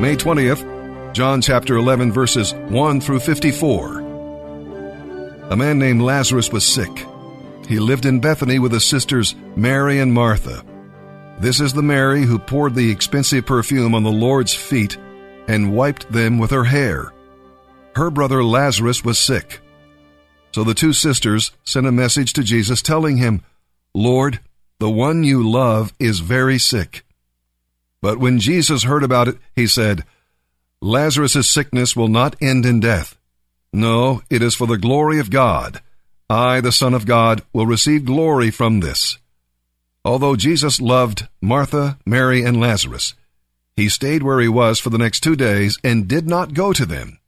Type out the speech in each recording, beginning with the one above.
May 20th, John chapter 11, verses 1 through 54. A man named Lazarus was sick. He lived in Bethany with his sisters Mary and Martha. This is the Mary who poured the expensive perfume on the Lord's feet and wiped them with her hair. Her brother Lazarus was sick. So the two sisters sent a message to Jesus telling him, Lord, the one you love is very sick. But when Jesus heard about it, he said, Lazarus' sickness will not end in death. No, it is for the glory of God. I, the Son of God, will receive glory from this. Although Jesus loved Martha, Mary, and Lazarus, he stayed where he was for the next two days and did not go to them.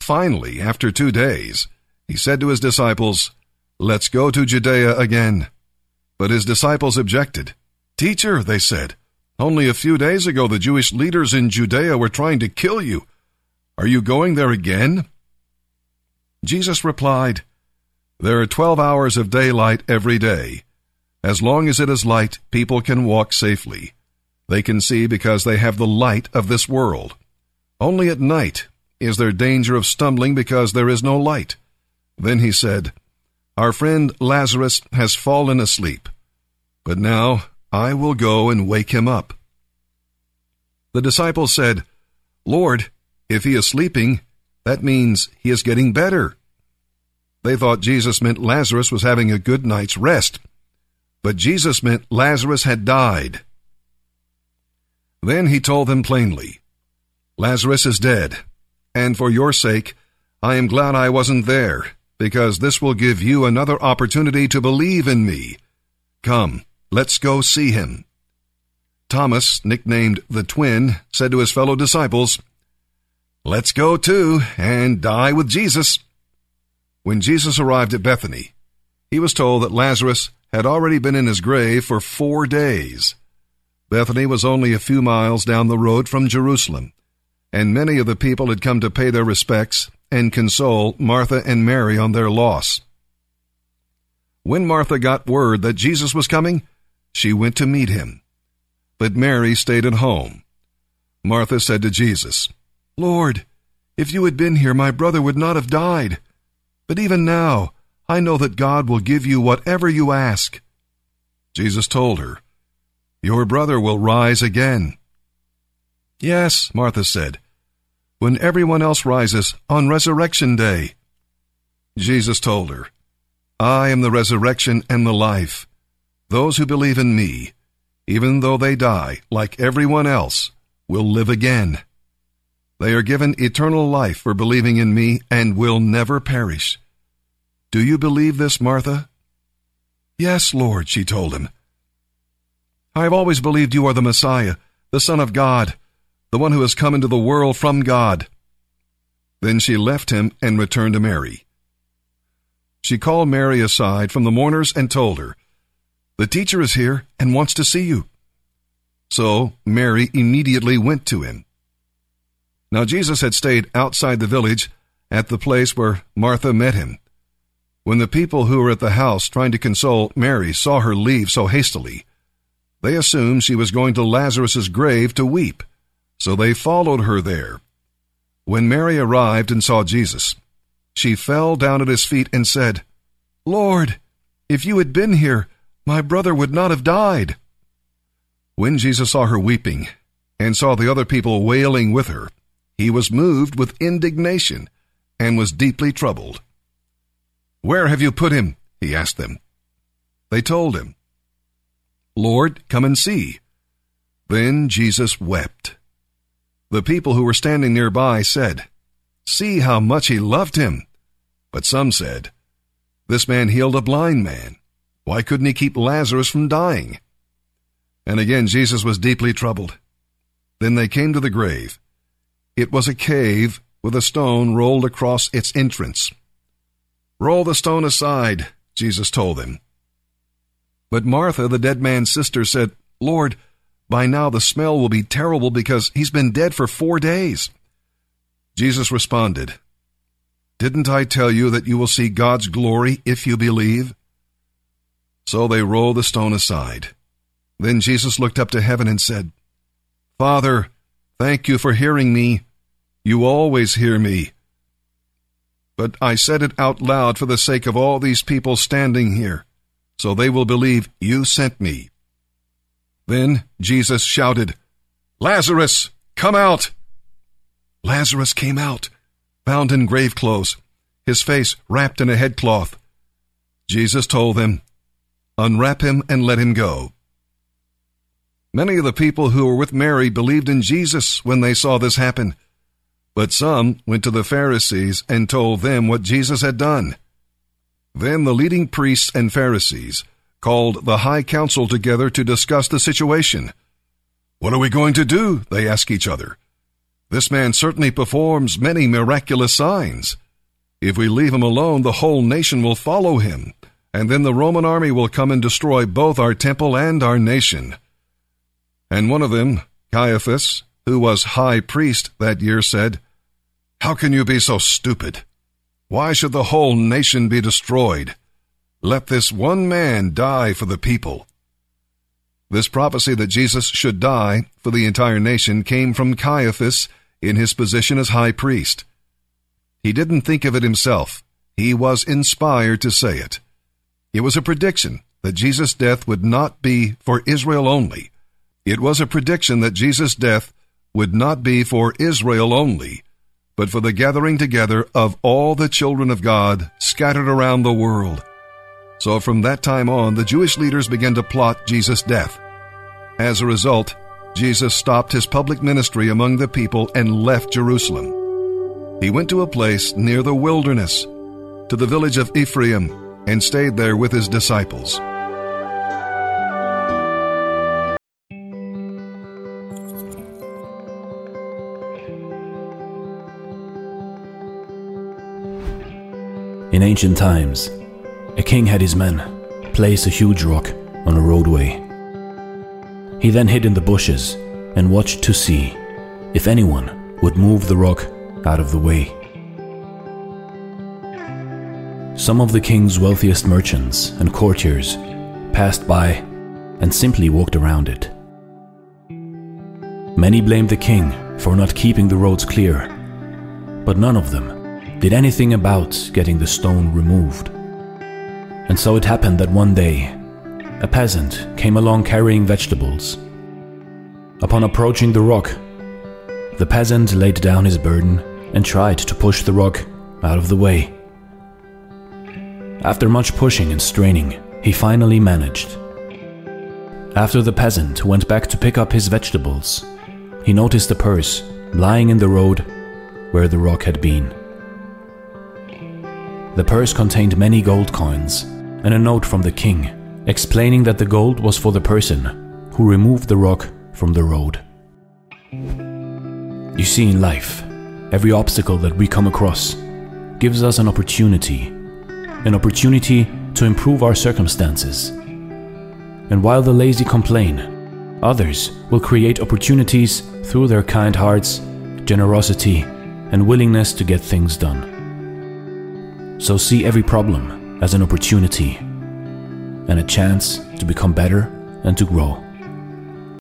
Finally, after two days, he said to his disciples, Let's go to Judea again. But his disciples objected. Teacher, they said, only a few days ago the Jewish leaders in Judea were trying to kill you. Are you going there again? Jesus replied, There are twelve hours of daylight every day. As long as it is light, people can walk safely. They can see because they have the light of this world. Only at night is there danger of stumbling because there is no light. Then he said, Our friend Lazarus has fallen asleep, but now I will go and wake him up. The disciples said, Lord, if he is sleeping, that means he is getting better. They thought Jesus meant Lazarus was having a good night's rest, but Jesus meant Lazarus had died. Then he told them plainly, Lazarus is dead, and for your sake, I am glad I wasn't there, because this will give you another opportunity to believe in me. Come, let's go see him. Thomas, nicknamed the twin, said to his fellow disciples, Let's go too and die with Jesus. When Jesus arrived at Bethany, he was told that Lazarus had already been in his grave for four days. Bethany was only a few miles down the road from Jerusalem, and many of the people had come to pay their respects and console Martha and Mary on their loss. When Martha got word that Jesus was coming, she went to meet him. But Mary stayed at home. Martha said to Jesus, Lord, if you had been here, my brother would not have died. But even now, I know that God will give you whatever you ask. Jesus told her, Your brother will rise again. Yes, Martha said, when everyone else rises on resurrection day. Jesus told her, I am the resurrection and the life. Those who believe in me, even though they die like everyone else, will live again. They are given eternal life for believing in me and will never perish. Do you believe this, Martha? Yes, Lord, she told him. I have always believed you are the Messiah, the Son of God, the one who has come into the world from God. Then she left him and returned to Mary. She called Mary aside from the mourners and told her, The teacher is here and wants to see you. So Mary immediately went to him. Now Jesus had stayed outside the village at the place where Martha met him. When the people who were at the house trying to console Mary saw her leave so hastily, they assumed she was going to Lazarus's grave to weep, so they followed her there. When Mary arrived and saw Jesus, she fell down at his feet and said, Lord, if you had been here, my brother would not have died. When Jesus saw her weeping and saw the other people wailing with her, he was moved with indignation and was deeply troubled. Where have you put him? he asked them. They told him, Lord, come and see. Then Jesus wept. The people who were standing nearby said, See how much he loved him. But some said, This man healed a blind man. Why couldn't he keep Lazarus from dying? And again Jesus was deeply troubled. Then they came to the grave. It was a cave with a stone rolled across its entrance. Roll the stone aside, Jesus told them. But Martha, the dead man's sister, said, Lord, by now the smell will be terrible because he's been dead for four days. Jesus responded, Didn't I tell you that you will see God's glory if you believe? So they rolled the stone aside. Then Jesus looked up to heaven and said, Father, Thank you for hearing me. You always hear me. But I said it out loud for the sake of all these people standing here, so they will believe you sent me. Then Jesus shouted, Lazarus, come out! Lazarus came out, bound in grave clothes, his face wrapped in a headcloth. Jesus told them, Unwrap him and let him go. Many of the people who were with Mary believed in Jesus when they saw this happen. But some went to the Pharisees and told them what Jesus had done. Then the leading priests and Pharisees called the high council together to discuss the situation. What are we going to do? They asked each other. This man certainly performs many miraculous signs. If we leave him alone, the whole nation will follow him, and then the Roman army will come and destroy both our temple and our nation. And one of them, Caiaphas, who was high priest that year, said, how can you be so stupid? Why should the whole nation be destroyed? Let this one man die for the people. This prophecy that Jesus should die for the entire nation came from Caiaphas in his position as high priest. He didn't think of it himself. He was inspired to say it. It was a prediction that Jesus' death would not be for Israel only. It was a prediction that Jesus' death would not be for Israel only, but for the gathering together of all the children of God scattered around the world. So from that time on, the Jewish leaders began to plot Jesus' death. As a result, Jesus stopped his public ministry among the people and left Jerusalem. He went to a place near the wilderness, to the village of Ephraim, and stayed there with his disciples. In ancient times, a king had his men place a huge rock on a roadway. He then hid in the bushes and watched to see if anyone would move the rock out of the way. Some of the king's wealthiest merchants and courtiers passed by and simply walked around it. Many blamed the king for not keeping the roads clear, but none of them did anything about getting the stone removed. And so it happened that one day, a peasant came along carrying vegetables. Upon approaching the rock, the peasant laid down his burden and tried to push the rock out of the way. After much pushing and straining, he finally managed. After the peasant went back to pick up his vegetables, he noticed a purse lying in the road where the rock had been. The purse contained many gold coins and a note from the king explaining that the gold was for the person who removed the rock from the road. You see, in life, every obstacle that we come across gives us an opportunity, an opportunity to improve our circumstances. And while the lazy complain, others will create opportunities through their kind hearts, generosity, and willingness to get things done. So see every problem as an opportunity and a chance to become better and to grow.